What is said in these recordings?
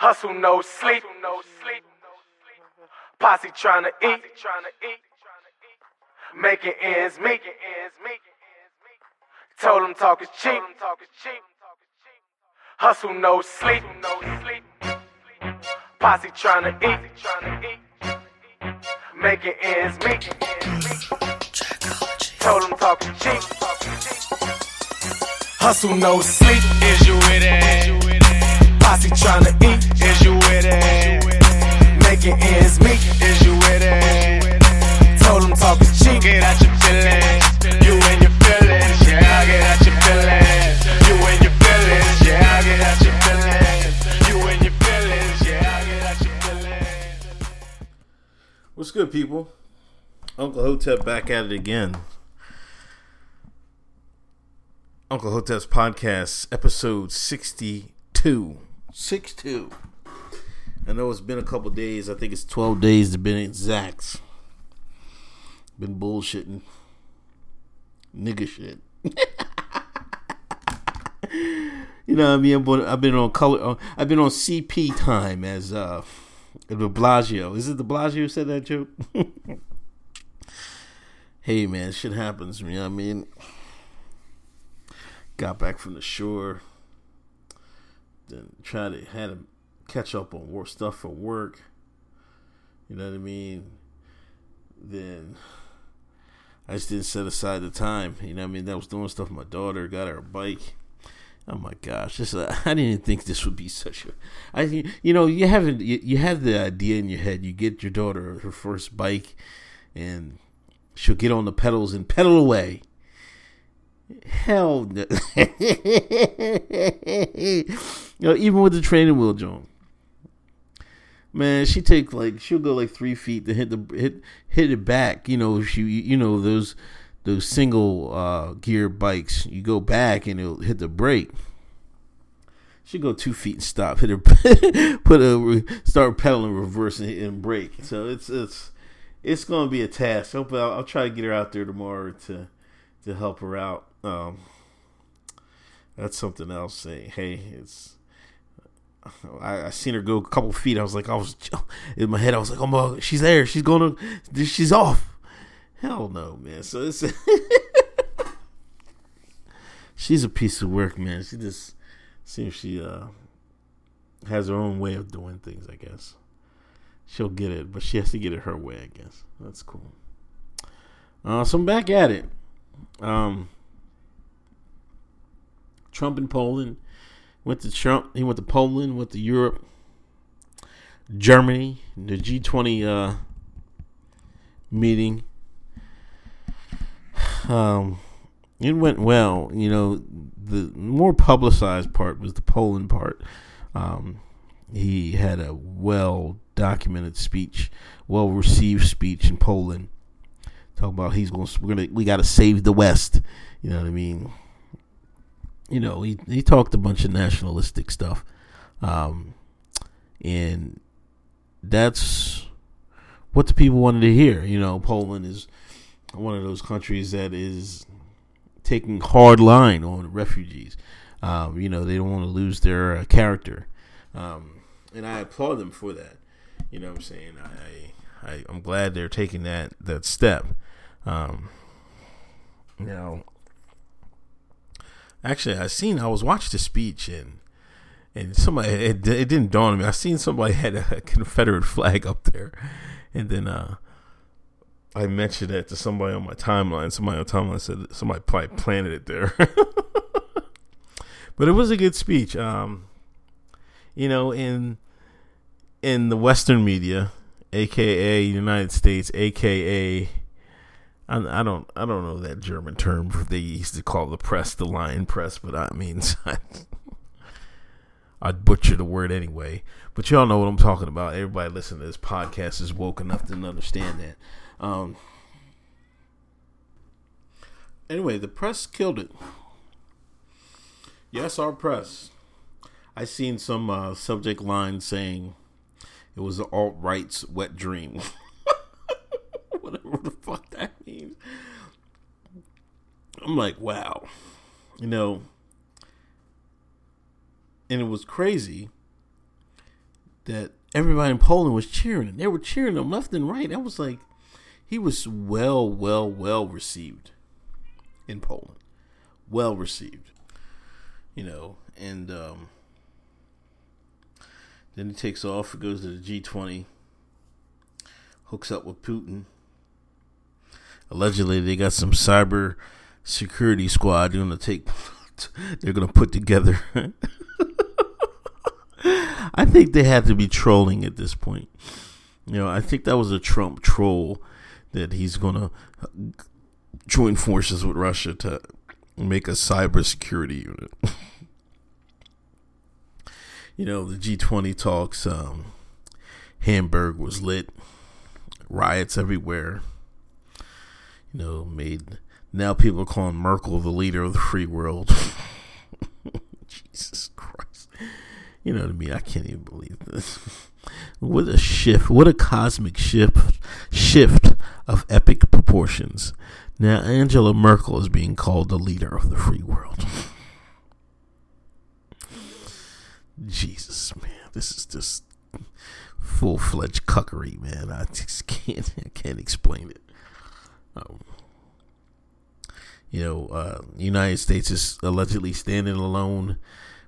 Hustle no sleep. No sleep. Posse trying to eat. Making ends meet. Told them talk is cheap. Hustle no sleep. No sleep. Posse trying to eat. Making ends meet. Told them talk is cheap. Hustle no sleep. Is you with it? Posse trying to eat. Is you with it? Making ends meet. Is you with it? Told them talk is cheap. Get out your feelings. You and your feelings. Yeah, I get out your feelings. You and your feelings. Yeah, I get out your feelings. You and your feelings. Yeah, I get out your feelings. What's good, people? Uncle Hotep back at it again. Uncle Hotep's podcast, episode 62. 62. I know it's been a couple days. I think it's 12 days to be exact. Been bullshitting. Nigga shit. you know what I mean? I've I've been on color. uh, I've been on CP time as uh, De Blasio. Is it De Blasio who said that joke? hey man, shit happens. You know what I mean? Got back from the shore. Then try to had to catch up on work stuff for work. You know what I mean? Then I just didn't set aside the time. You know what I mean? That was doing stuff my daughter, got her a bike. Oh my gosh, this uh, I didn't think this would be such a. I you know you haven't you, you have the idea in your head. You get your daughter her first bike, and she'll get on the pedals and pedal away. Hell, no. you know, even with the training wheel, Joan. Man, she take like she'll go like three feet to hit the hit hit it back. You know, she you know those those single uh, gear bikes. You go back and it'll hit the brake. She go two feet and stop. Hit her, put a start pedaling reverse and, and brake. So it's it's it's gonna be a task. I'll, I'll try to get her out there tomorrow to to help her out. Um, that's something else. Hey, it's. I, I seen her go a couple feet. I was like, I was in my head. I was like, oh my, she's there. She's going to, she's off. Hell no, man. So it's she's a piece of work, man. She just seems she uh has her own way of doing things. I guess she'll get it, but she has to get it her way. I guess that's cool. Uh, so I'm back at it. Um, Trump in Poland went to Trump. He went to Poland. Went to Europe, Germany, the G20 uh, meeting. Um, it went well. You know, the more publicized part was the Poland part. Um, he had a well documented speech, well received speech in Poland. Talk about he's going. We're gonna. We got to save the West. You know what I mean? You know, he he talked a bunch of nationalistic stuff, um, and that's what the people wanted to hear. You know, Poland is one of those countries that is taking hard line on refugees. Um, you know, they don't want to lose their uh, character, um, and I applaud them for that. You know, what I'm saying I, I I'm glad they're taking that that step. Um, know, actually, I seen I was watching the speech and and somebody it, it didn't dawn on me. I seen somebody had a Confederate flag up there, and then uh, I mentioned that to somebody on my timeline. Somebody on timeline said somebody probably planted it there. but it was a good speech. Um, you know, in in the Western media, aka United States, aka I, don't I don't know that German term they used to call the press the lion press, but I mean I'd butcher the word anyway. But y'all know what I'm talking about. Everybody listening to this podcast is woke enough to understand that. Um, anyway, the press killed it. Yes, our press. I seen some uh, subject line saying it was the alt right's wet dream. Whatever the fuck that means. I'm like, wow. You know, and it was crazy that everybody in Poland was cheering him. They were cheering him left and right. I was like, he was well, well, well received in Poland. Well received. You know, and um, then he takes off, goes to the G20, hooks up with Putin. Allegedly, they got some cyber security squad going to take. They're going to put together. I think they had to be trolling at this point. You know, I think that was a Trump troll that he's going to join forces with Russia to make a cybersecurity unit. you know, the G20 talks, um, Hamburg was lit, riots everywhere. You know, made now people are calling Merkel the leader of the free world. Jesus Christ. You know what I mean? I can't even believe this. What a shift. What a cosmic shift shift of epic proportions. Now Angela Merkel is being called the leader of the free world. Jesus, man. This is just full fledged cuckery, man. I just can't I can't explain it. Um, you know, uh, United States is allegedly standing alone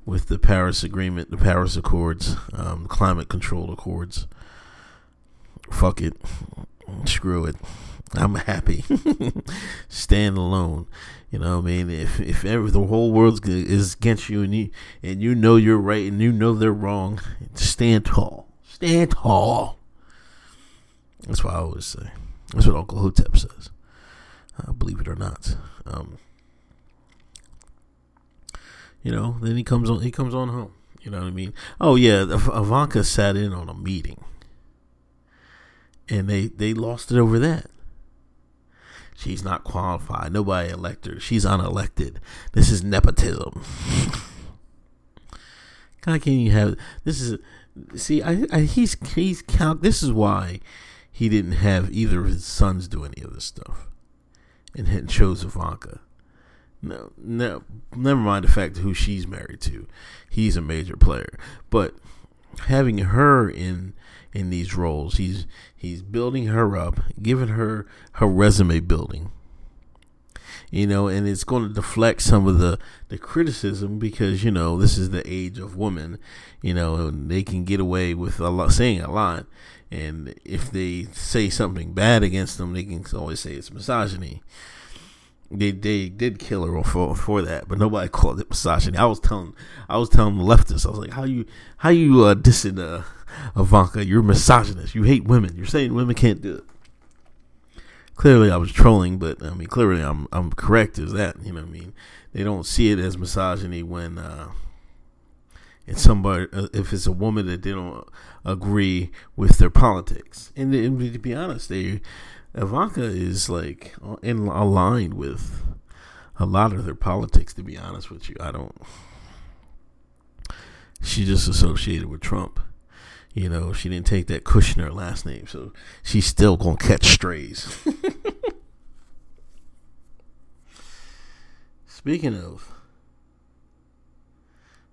with the Paris Agreement, the Paris Accords, um, climate control accords. Fuck it, screw it. I'm happy. Stand alone. You know, what I mean, if if ever the whole world is against you and you and you know you're right and you know they're wrong, stand tall. Stand tall. That's what I always say. That's what Uncle Hotep says. Uh, believe it or not. Um, you know, then he comes on. He comes on home. You know what I mean? Oh yeah, Ivanka sat in on a meeting, and they they lost it over that. She's not qualified. Nobody elected her. She's unelected. This is nepotism. God, can you have this? Is see, I, I he's he's count. This is why he didn't have either of his sons do any of this stuff, and had chose Ivanka. No, no, never mind the fact who she's married to. He's a major player, but having her in in these roles, he's he's building her up, giving her her resume building. You know, and it's going to deflect some of the the criticism because you know this is the age of women. You know, they can get away with a lot, saying a lot, and if they say something bad against them, they can always say it's misogyny they they did kill her for for that, but nobody called it misogyny. I was telling I was telling the leftists, I was like, how you how you uh, dissing uh, Ivanka? You're misogynist. You hate women. You're saying women can't do it. Clearly, I was trolling, but I mean, clearly, I'm I'm correct as that. You know, what I mean, they don't see it as misogyny when uh, it's somebody uh, if it's a woman that they don't agree with their politics. And, and to be honest, they Ivanka is like in aligned with a lot of their politics. To be honest with you, I don't. She just associated with Trump. You know, she didn't take that Kushner last name, so she's still gonna catch strays. Speaking of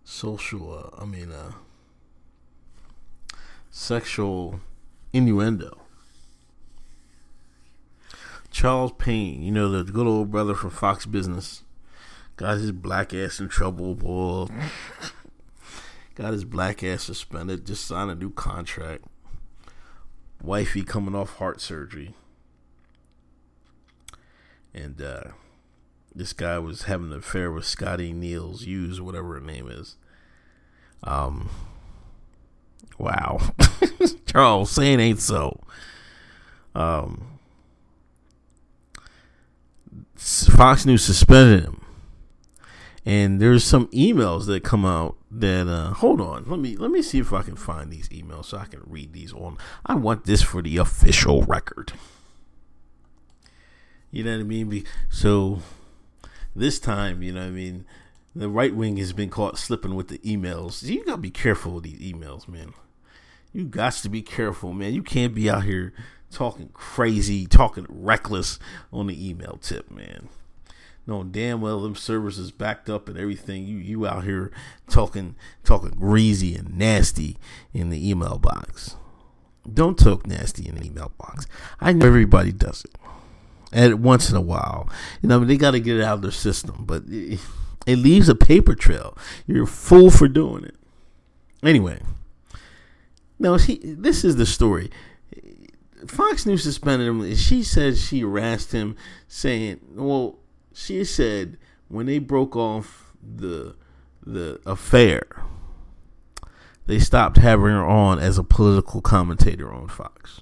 social, uh, I mean, uh, sexual innuendo. Charles Payne, you know, the good old brother from Fox Business, got his black ass in trouble, boy. got his black ass suspended, just signed a new contract. Wifey coming off heart surgery. And uh, this guy was having an affair with Scottie Niels, Hughes, whatever her name is. Um, wow. Charles saying ain't so. Um, Fox News suspended him. And there's some emails that come out that uh, hold on, let me let me see if I can find these emails so I can read these on. I want this for the official record. You know what I mean? So this time, you know what I mean, the right wing has been caught slipping with the emails. You gotta be careful with these emails, man. You got to be careful, man. You can't be out here talking crazy, talking reckless on the email tip, man. knowing damn well them servers is backed up and everything. You you out here talking talking greasy and nasty in the email box. Don't talk nasty in the email box. I know everybody does it. And once in a while, you know, they got to get it out of their system, but it, it leaves a paper trail. You're a fool for doing it. Anyway, now he, this is the story. Fox News suspended him. She says she harassed him, saying, "Well, she said when they broke off the the affair, they stopped having her on as a political commentator on Fox.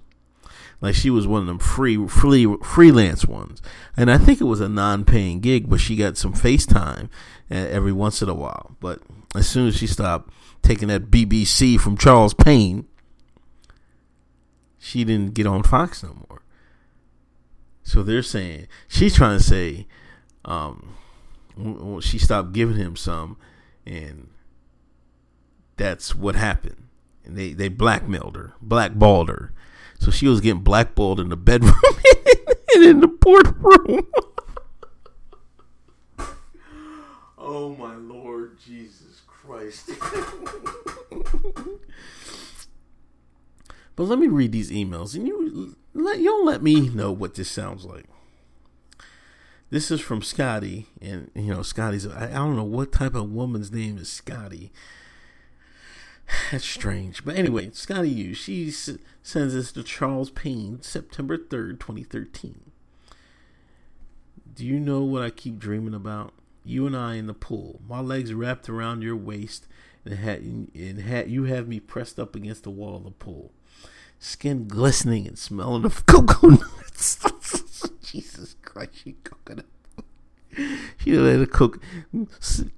Like she was one of them free, free freelance ones, and I think it was a non-paying gig, but she got some FaceTime every once in a while. But as soon as she stopped taking that BBC from Charles Payne." she didn't get on Fox no more. So they're saying she's trying to say um, she stopped giving him some, and that's what happened. And they they blackmailed her, blackballed her. So she was getting blackballed in the bedroom and in the boardroom. oh my Lord Jesus Christ. But let me read these emails, and you let you'll let me know what this sounds like. This is from Scottie, and you know Scottie's. I, I don't know what type of woman's name is Scottie. That's strange, but anyway, Scottie U. She sends this to Charles Payne, September third, twenty thirteen. Do you know what I keep dreaming about? You and I in the pool, my legs wrapped around your waist, and had and had you have me pressed up against the wall of the pool skin glistening and smelling of coconuts. Jesus Christ, she coconut. She let it cook.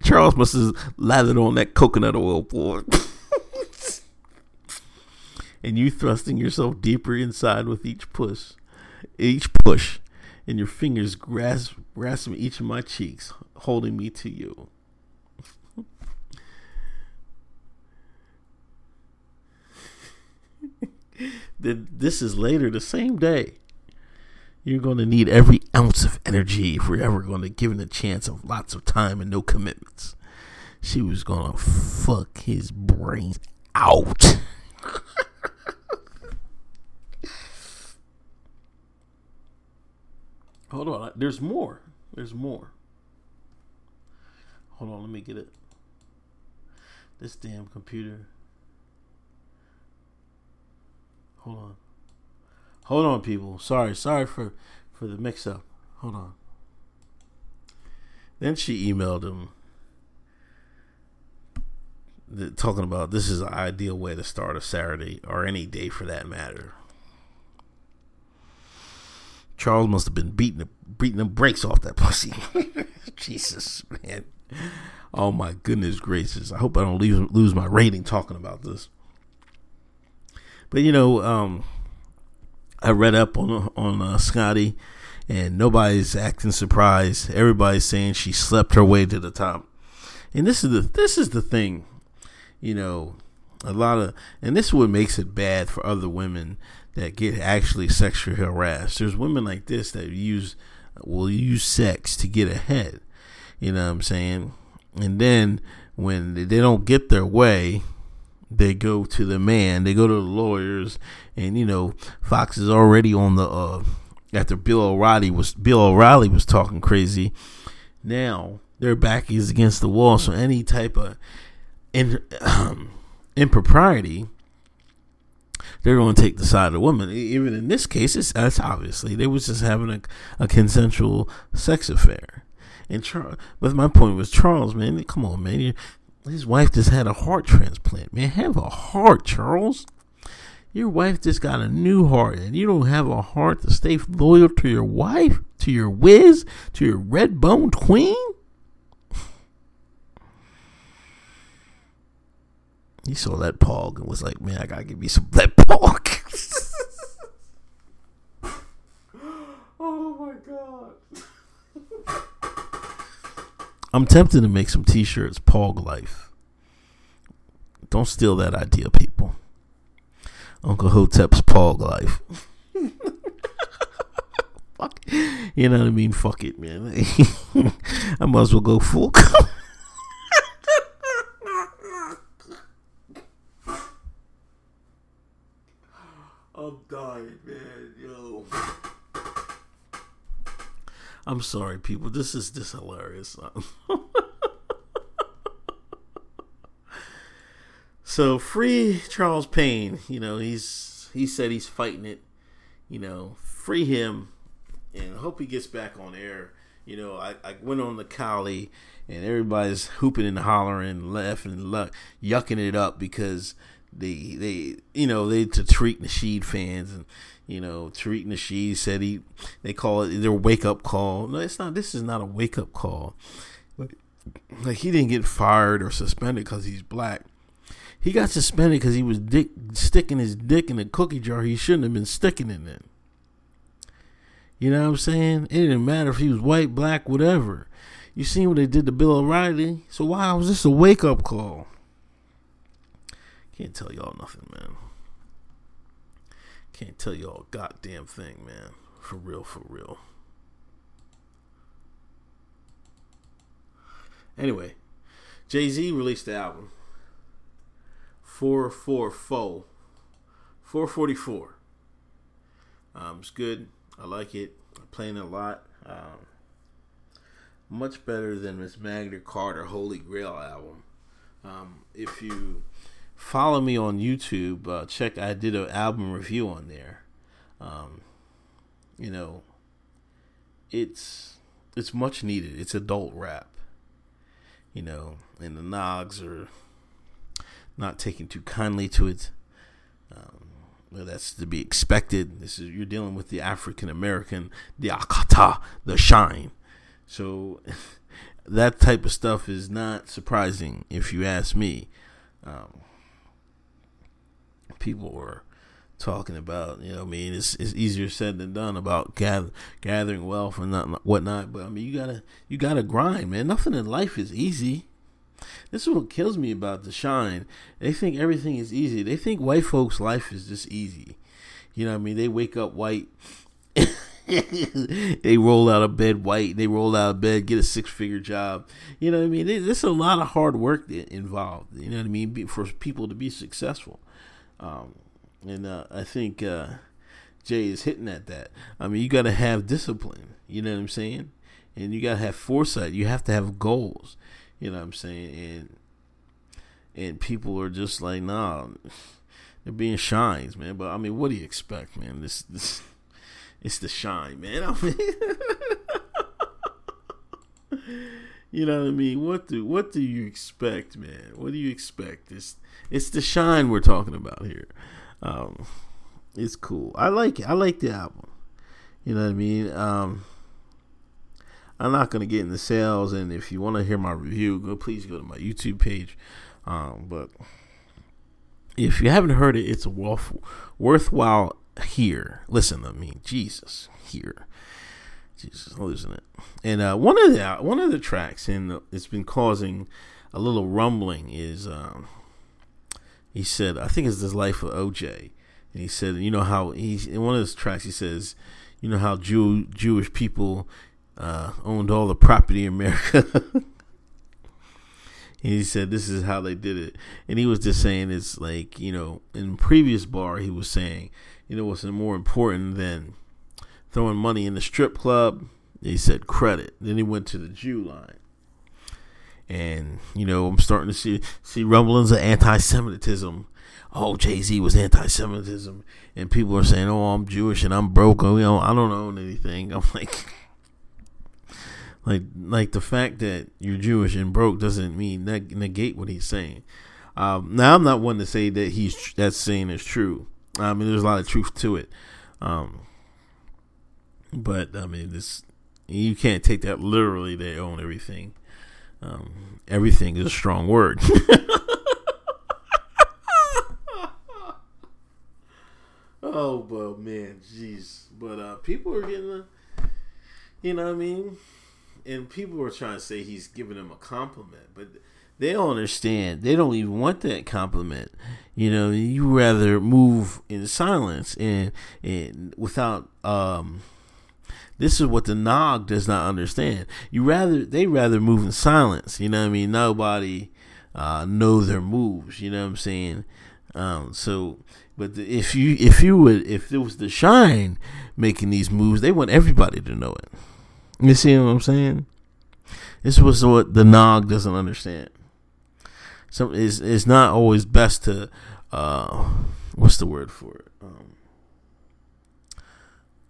Charles must have lathered on that coconut oil, boy. and you thrusting yourself deeper inside with each push, each push, and your fingers grasp grasping each of my cheeks, holding me to you. this is later the same day. You're going to need every ounce of energy if we're ever going to give him a chance of lots of time and no commitments. She was going to fuck his brains out. Hold on. There's more. There's more. Hold on. Let me get it. This damn computer. Hold on. Hold on, people. Sorry, sorry for for the mix up. Hold on. Then she emailed him talking about this is an ideal way to start a Saturday or any day for that matter. Charles must have been beating the beating the brakes off that pussy. Jesus, man. Oh my goodness gracious. I hope I don't lose lose my rating talking about this. But you know, um, I read up on on uh, Scottie, and nobody's acting surprised. Everybody's saying she slept her way to the top. And this is the this is the thing, you know, a lot of and this is what makes it bad for other women that get actually sexually harassed. There's women like this that use will use sex to get ahead. You know what I'm saying? And then when they don't get their way, they go to the man, they go to the lawyers, and you know Fox is already on the uh, after Bill O'Reilly was Bill O'Reilly was talking crazy. Now their back is against the wall, so any type of in, um, impropriety, they're going to take the side of the woman. Even in this case, it's, it's obviously they was just having a, a consensual sex affair. And Charles, but my point was Charles, man. Come on, man. You, his wife just had a heart transplant, man. Have a heart, Charles. Your wife just got a new heart, and you don't have a heart to stay loyal to your wife, to your whiz, to your red boned queen? He saw that pog and was like, man, I gotta give me some that pog. oh my god. I'm tempted to make some t-shirts, Pog Life. Don't steal that idea, people. Uncle Hotep's Pog Life. Fuck. you know what I mean? Fuck it, man. I might as well go full. I'm dying, man. Yo. I'm sorry, people. This is this hilarious. so free Charles Payne. You know he's he said he's fighting it. You know, free him, and hope he gets back on air. You know, I, I went on the Cali, and everybody's hooping and hollering, laughing and luck, yucking it up because they they you know they to Tariq Nasheed fans and you know Tariq Nasheed said he they call it their wake up call. No, it's not. This is not a wake up call. Like he didn't get fired or suspended because he's black. He got suspended because he was dick sticking his dick in a cookie jar he shouldn't have been sticking it in. You know what I'm saying? It didn't matter if he was white, black, whatever. You seen what they did to Bill O'Reilly? So why was this a wake up call? Can't tell y'all nothing, man. Can't tell y'all a goddamn thing, man. For real, for real. Anyway, Jay Z released the album 444. 444. Um, it's good. I like it. I'm playing it a lot. Um, much better than Miss Magna Carta Holy Grail album. Um, if you follow me on YouTube. Uh, check, I did an album review on there. Um, you know, it's it's much needed. It's adult rap. You know, and the Nogs are not taking too kindly to it. Um, well, that's to be expected. This is you're dealing with the African American, the Akata, the Shine. So that type of stuff is not surprising, if you ask me. Um, people were talking about. You know, I mean, it's it's easier said than done about gather, gathering wealth and not whatnot. But I mean, you gotta you gotta grind, man. Nothing in life is easy. This is what kills me about the shine. They think everything is easy. They think white folks' life is just easy. You know, I mean, they wake up white. they roll out of bed white. They roll out of bed, get a six figure job. You know what I mean? There's a lot of hard work involved. You know what I mean? For people to be successful. Um, and uh, I think uh, Jay is hitting at that. I mean, you got to have discipline. You know what I'm saying? And you got to have foresight. You have to have goals. You know what I'm saying? And and people are just like, nah, they're being shines, man. But I mean, what do you expect, man? This this it's the shine, man. I mean, you know what I mean? What do what do you expect, man? What do you expect? It's it's the shine we're talking about here. Um, it's cool. I like it. I like the album. You know what I mean? Um, I'm not gonna get into sales, and if you want to hear my review, go please go to my YouTube page. Um, but if you haven't heard it, it's a worth, worthwhile here. Listen to me, Jesus, here, Jesus, losing it. And uh, one of the one of the tracks, and it's been causing a little rumbling, is um, he said, I think it's this life of OJ. And he said, you know how he's in one of his tracks. He says, you know how Jew Jewish people uh, owned all the property in America. and he said this is how they did it. And he was just saying it's like you know in previous bar he was saying you know what's more important than throwing money in the strip club. He said credit. Then he went to the Jew line and you know I'm starting to see see rumblings of anti-Semitism. Oh, Jay Z was anti-Semitism, and people are saying, "Oh, I'm Jewish and I'm broke. You know, I don't own anything." I'm like, like, like the fact that you're Jewish and broke doesn't mean neg- negate what he's saying. Um, now, I'm not one to say that he's that saying is true. I mean, there's a lot of truth to it, um, but I mean, this you can't take that literally. They own everything. Um, everything is a strong word. oh, but man, jeez. But uh, people are getting, a, you know what I mean? And people are trying to say he's giving them a compliment, but they don't understand. They don't even want that compliment. You know, you rather move in silence and and without um This is what the nog does not understand. You rather they rather move in silence. You know what I mean? Nobody uh, know their moves. You know what I'm saying? Um, so, but the, if you if you would if it was the shine making these moves, they want everybody to know it. You see what I'm saying? This was what the nog doesn't understand. So it's it's not always best to uh, what's the word for it? Um,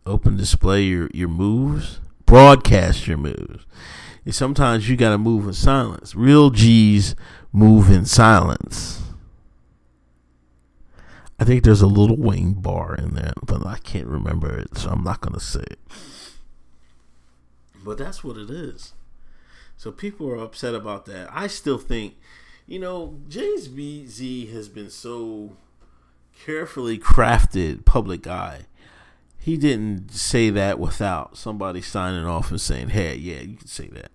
open display your your moves, broadcast your moves. And sometimes you got to move in silence. Real G's move in silence. I think there's a Lil Wayne bar in there, but I can't remember it, so I'm not gonna say it. But that's what it is. So people are upset about that. I still think, you know, James BZ has been so carefully crafted public eye. He didn't say that without somebody signing off and saying, "Hey, yeah, you can say that."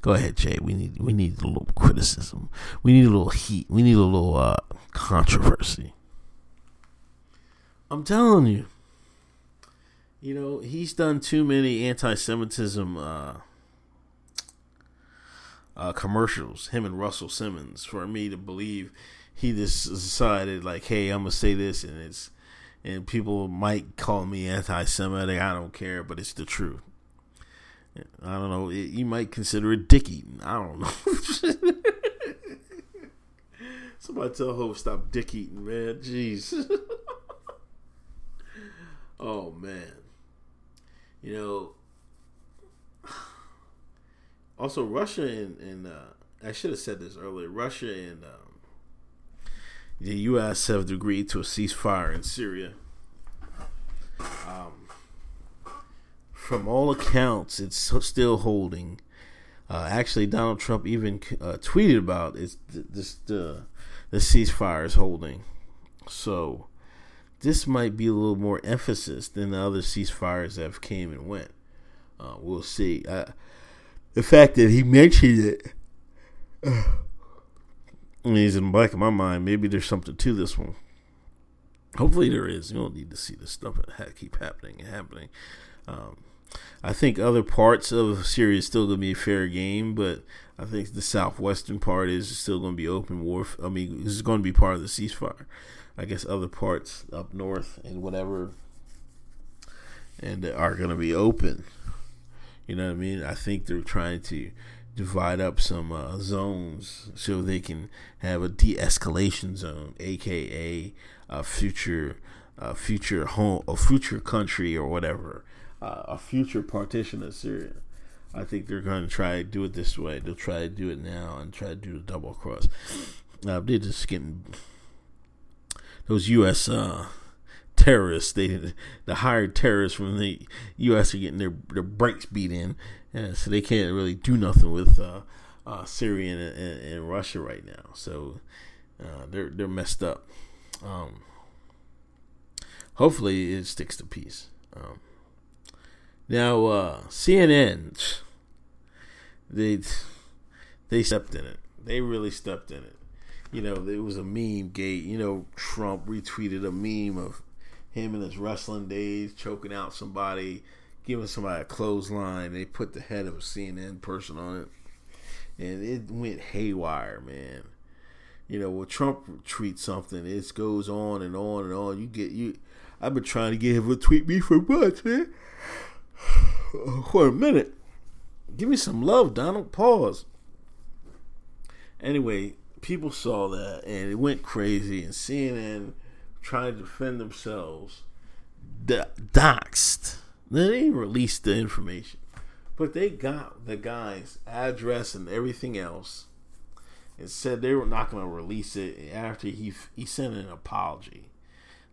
Go ahead, Jay. We need we need a little criticism. We need a little heat. We need a little uh, controversy. I'm telling you. You know, he's done too many anti-Semitism uh, uh, commercials. Him and Russell Simmons for me to believe he just decided like, hey, I'm gonna say this, and it's and people might call me anti-Semitic. I don't care, but it's the truth. I don't know. It, you might consider it dick eating. I don't know. Somebody tell Hope stop dick eating, man. Jeez. oh man. You know. Also, Russia and, and uh, I should have said this earlier. Russia and um, the U.S. have agreed to a ceasefire in Syria. Um, from all accounts, it's still holding. Uh, actually, Donald Trump even uh, tweeted about it. This the the ceasefire is holding. So this might be a little more emphasis than the other ceasefires that have came and went. Uh, we'll see. Uh, the fact that he mentioned it is in the back of my mind. Maybe there's something to this one. Hopefully there is. You don't need to see this stuff keep happening and happening. Um, I think other parts of Syria is still to be a fair game, but I think the southwestern part is still to be open war. I mean, this is to be part of the ceasefire. I guess other parts up north and whatever, and are to be open. You know what I mean? I think they're trying to divide up some uh, zones so they can have a de-escalation zone, aka a future, a future home, a future country or whatever uh, a future partition of Syria. I think they're going to try to do it this way. They'll try to do it now and try to do the double cross. Uh, they're just getting those U.S. Uh, terrorists. They the hired terrorists from the U.S. are getting their their brakes beat in, so they can't really do nothing with uh, uh, Syria and, and, and, Russia right now. So uh, they're they're messed up. Um, hopefully, it sticks to peace. Um, now, uh, CNN, they they stepped in it. They really stepped in it. You know, it was a meme gate. You know, Trump retweeted a meme of him in his wrestling days choking out somebody, giving somebody a clothesline. They put the head of a CNN person on it, and it went haywire, man. You know, when Trump tweets something, it goes on and on and on. You get you. I've been trying to get him to tweet me for months, man. for a minute. Give me some love, Donald. Pause. Anyway, people saw that and it went crazy, and CNN trying to defend themselves, doxed. They didn't release the information, but they got the guy's address and everything else, and said they were not going to release it after he he sent an apology.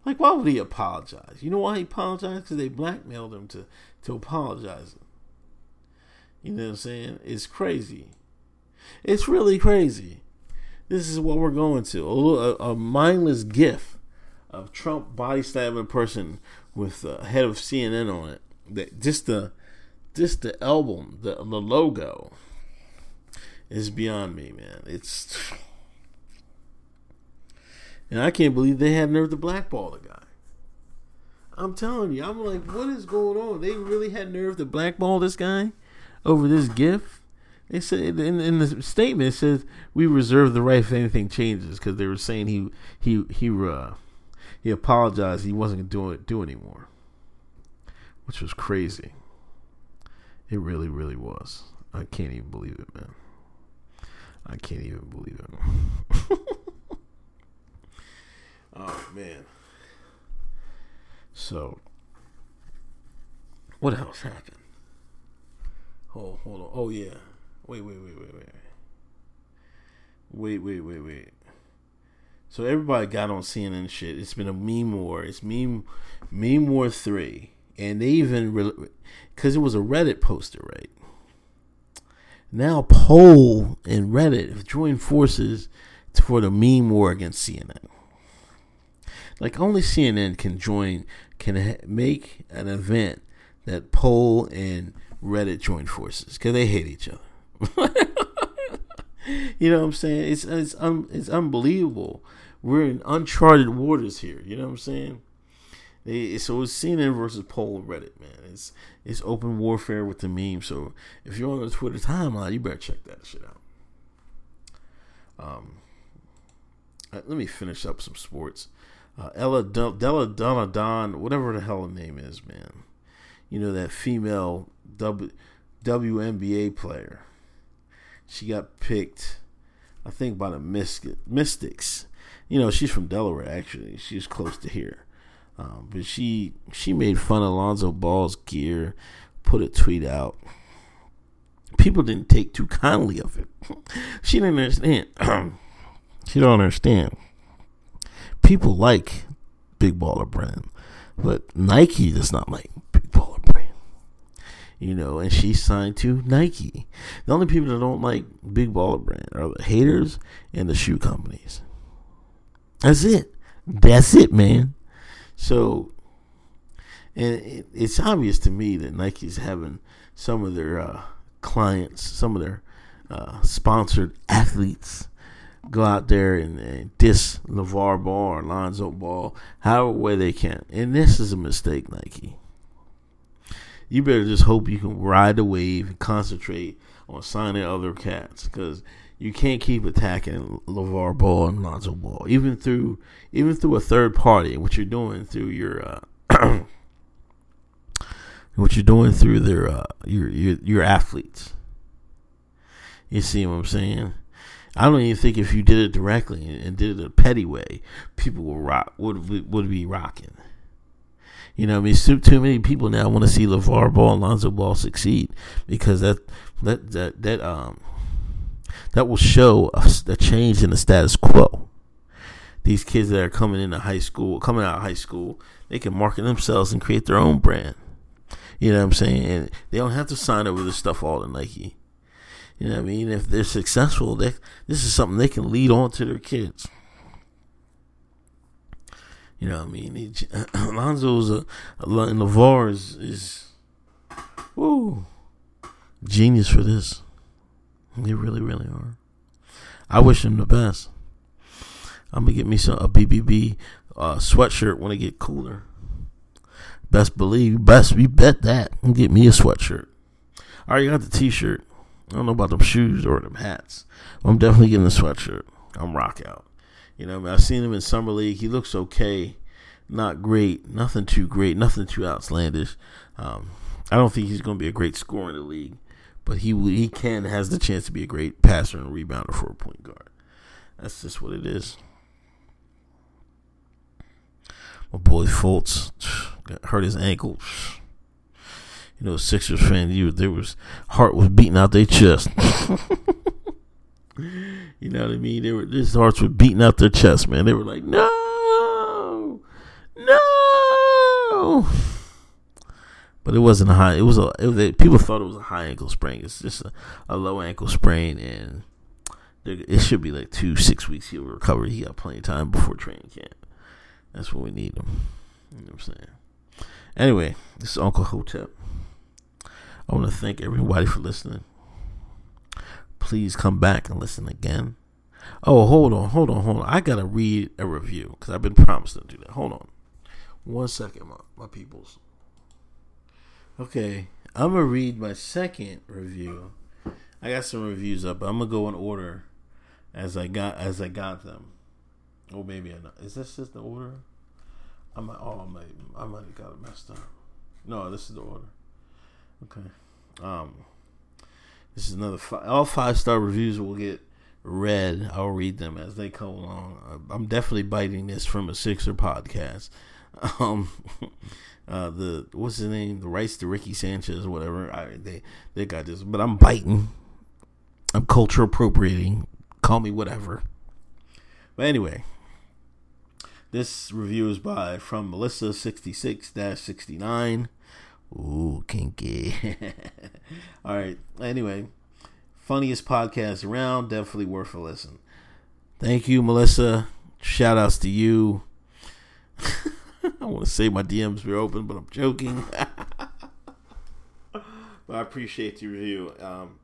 Like, why would he apologize? You know why he apologized? Because they blackmailed him to to apologize. You know what I'm saying? It's crazy. It's really crazy. This is what we're going to a, a, mindless gif of Trump body slamming a person with the head of CNN on it. That just the just the album, the the logo is beyond me, man. It's and I can't believe they had nerve to blackball the guy. I'm telling you, I'm like, what is going on? They really had nerve to blackball this guy over this gift. They said in, in the statement it says we reserve the right if anything changes because they were saying he he he uh, he apologized he wasn't going to do it do anymore, which was crazy. It really really was. I can't even believe it, man. I can't even believe it. oh man. So, what else happened? Oh, hold on. Oh yeah. Wait, wait, wait, wait, wait. Wait, wait, wait, wait. So everybody got on CNN shit. It's been a meme war. It's meme, meme war three, and they even because it was a Reddit poster, right? Now Poll and Reddit have joined forces for the meme war against CNN. Like only CNN can join, can ha- make an event that Poll and Reddit join forces because they hate each other. you know what I'm saying? It's it's it's unbelievable. We're in uncharted waters here. You know what I'm saying? So it's CNN versus Poll Reddit, man. It's it's open warfare with the meme. So if you're on the Twitter timeline, you better check that shit out. Um, uh, let me finish up some sports. Uh, Ella Della Donna Don, whatever the hell her name is, man. You know that female w, WNBA player she got picked, I think, by the Mystics. You know, she's from Delaware. Actually, she's close to here. Um, but she she made fun of Lonzo Ball's gear, put a tweet out. People didn't take too kindly of it. she didn't understand. she don't understand. People like Big Baller Brand, but Nike does not like Big Baller Brand you know, and she signed to Nike. The only people that don't like Big Baller Brand are the haters and the shoe companies. That's it. That's it, man. So, and it's obvious to me that Nike's having some of their uh, clients, some of their uh, sponsored athletes go out there and, and diss LeVar Ball or Lonzo Ball however way they can. And this is a mistake, Nike you better just hope you can ride the wave and concentrate on signing other cats because you can't keep attacking LeVar Ball and Lonzo Ball, even through even through a third party. What you're doing through your uh, what you're doing through their uh, your, your your athletes. You see what I'm saying? I don't even think if you did it directly and did it a petty way, people would rock would would be rocking. You know, I mean, too, many people now want to see LeVar Ball and Lonzo Ball succeed because that that that that um that will show a, a change in the status quo. These kids that are coming into high school, coming out of high school, they can market themselves and create their own brand. You know what I'm saying? And they don't have to sign over this stuff all to Nike. You know what I mean? If they're successful, they, this is something they can lead on to their kids. You know what I mean? Alonzo's a, a and LeVar is, is woo, genius for this. They really, really are. I wish him the best. I'm gonna get me some a BBB uh, sweatshirt when it get cooler. Best believe, best we bet that. Get me a sweatshirt. I already got the T-shirt. I don't know about them shoes or them hats. I'm definitely getting the sweatshirt. I'm rock out. You know, I mean, I've seen him in summer league. He looks okay, not great, nothing too great, nothing too outlandish. Um, I don't think he's going to be a great scorer in the league, but he he can has the chance to be a great passer and rebounder for a point guard. That's just what it is. My boy Fultz hurt his ankle. You know, Sixers fan, you there was heart was beating out their chest. You know what I mean? They were their hearts were beating out their chest, man. They were like, no, no. But it wasn't a high. It was a. It was, people thought it was a high ankle sprain. It's just a, a low ankle sprain, and it should be like two six weeks. He'll recover. He got plenty of time before training camp. That's what we need him. You know what I'm saying? Anyway, this is Uncle Hotep. I want to thank everybody for listening please come back and listen again. Oh, hold on, hold on, hold on. I gotta read a review because I've been promised to do that. Hold on. One second, my, my peoples. Okay, I'm gonna read my second review. I got some reviews up, I'm gonna go in order as I got as I got them. Or maybe I. Is this just the order? I might. Oh, I might. I might have got it messed up. No, this is the order. Okay. Um. This is another. Five, all five star reviews will get read. I'll read them as they come along. I'm definitely biting this from a Sixer podcast. Um, uh, the what's his name? The rights to Ricky Sanchez, whatever. I, they they got this, but I'm biting. I'm culture appropriating. Call me whatever. But anyway, this review is by from Melissa sixty six sixty nine. Ooh, kinky. All right. Anyway, funniest podcast around. Definitely worth a listen. Thank you, Melissa. Shout outs to you. I want to say my DMs were open, but I'm joking. but I appreciate the review. Um,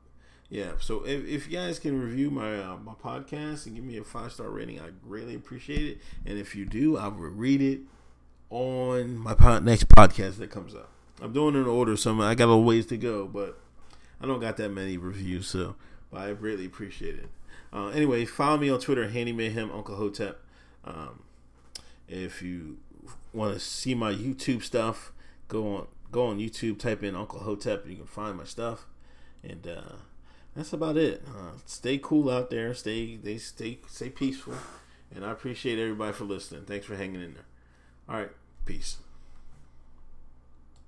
yeah, so if, if you guys can review my uh, my podcast and give me a five star rating, I greatly appreciate it. And if you do, I will read it on my pod- next podcast that comes up. I'm doing in order, so I got a ways to go, but I don't got that many reviews, so I greatly appreciate it. Uh, anyway, follow me on Twitter, Handy Mayhem Uncle Hotep. Um, if you want to see my YouTube stuff, go on go on YouTube, type in Uncle Hotep, and you can find my stuff. And uh, that's about it. Uh, stay cool out there. Stay they stay stay peaceful. And I appreciate everybody for listening. Thanks for hanging in there. All right, peace.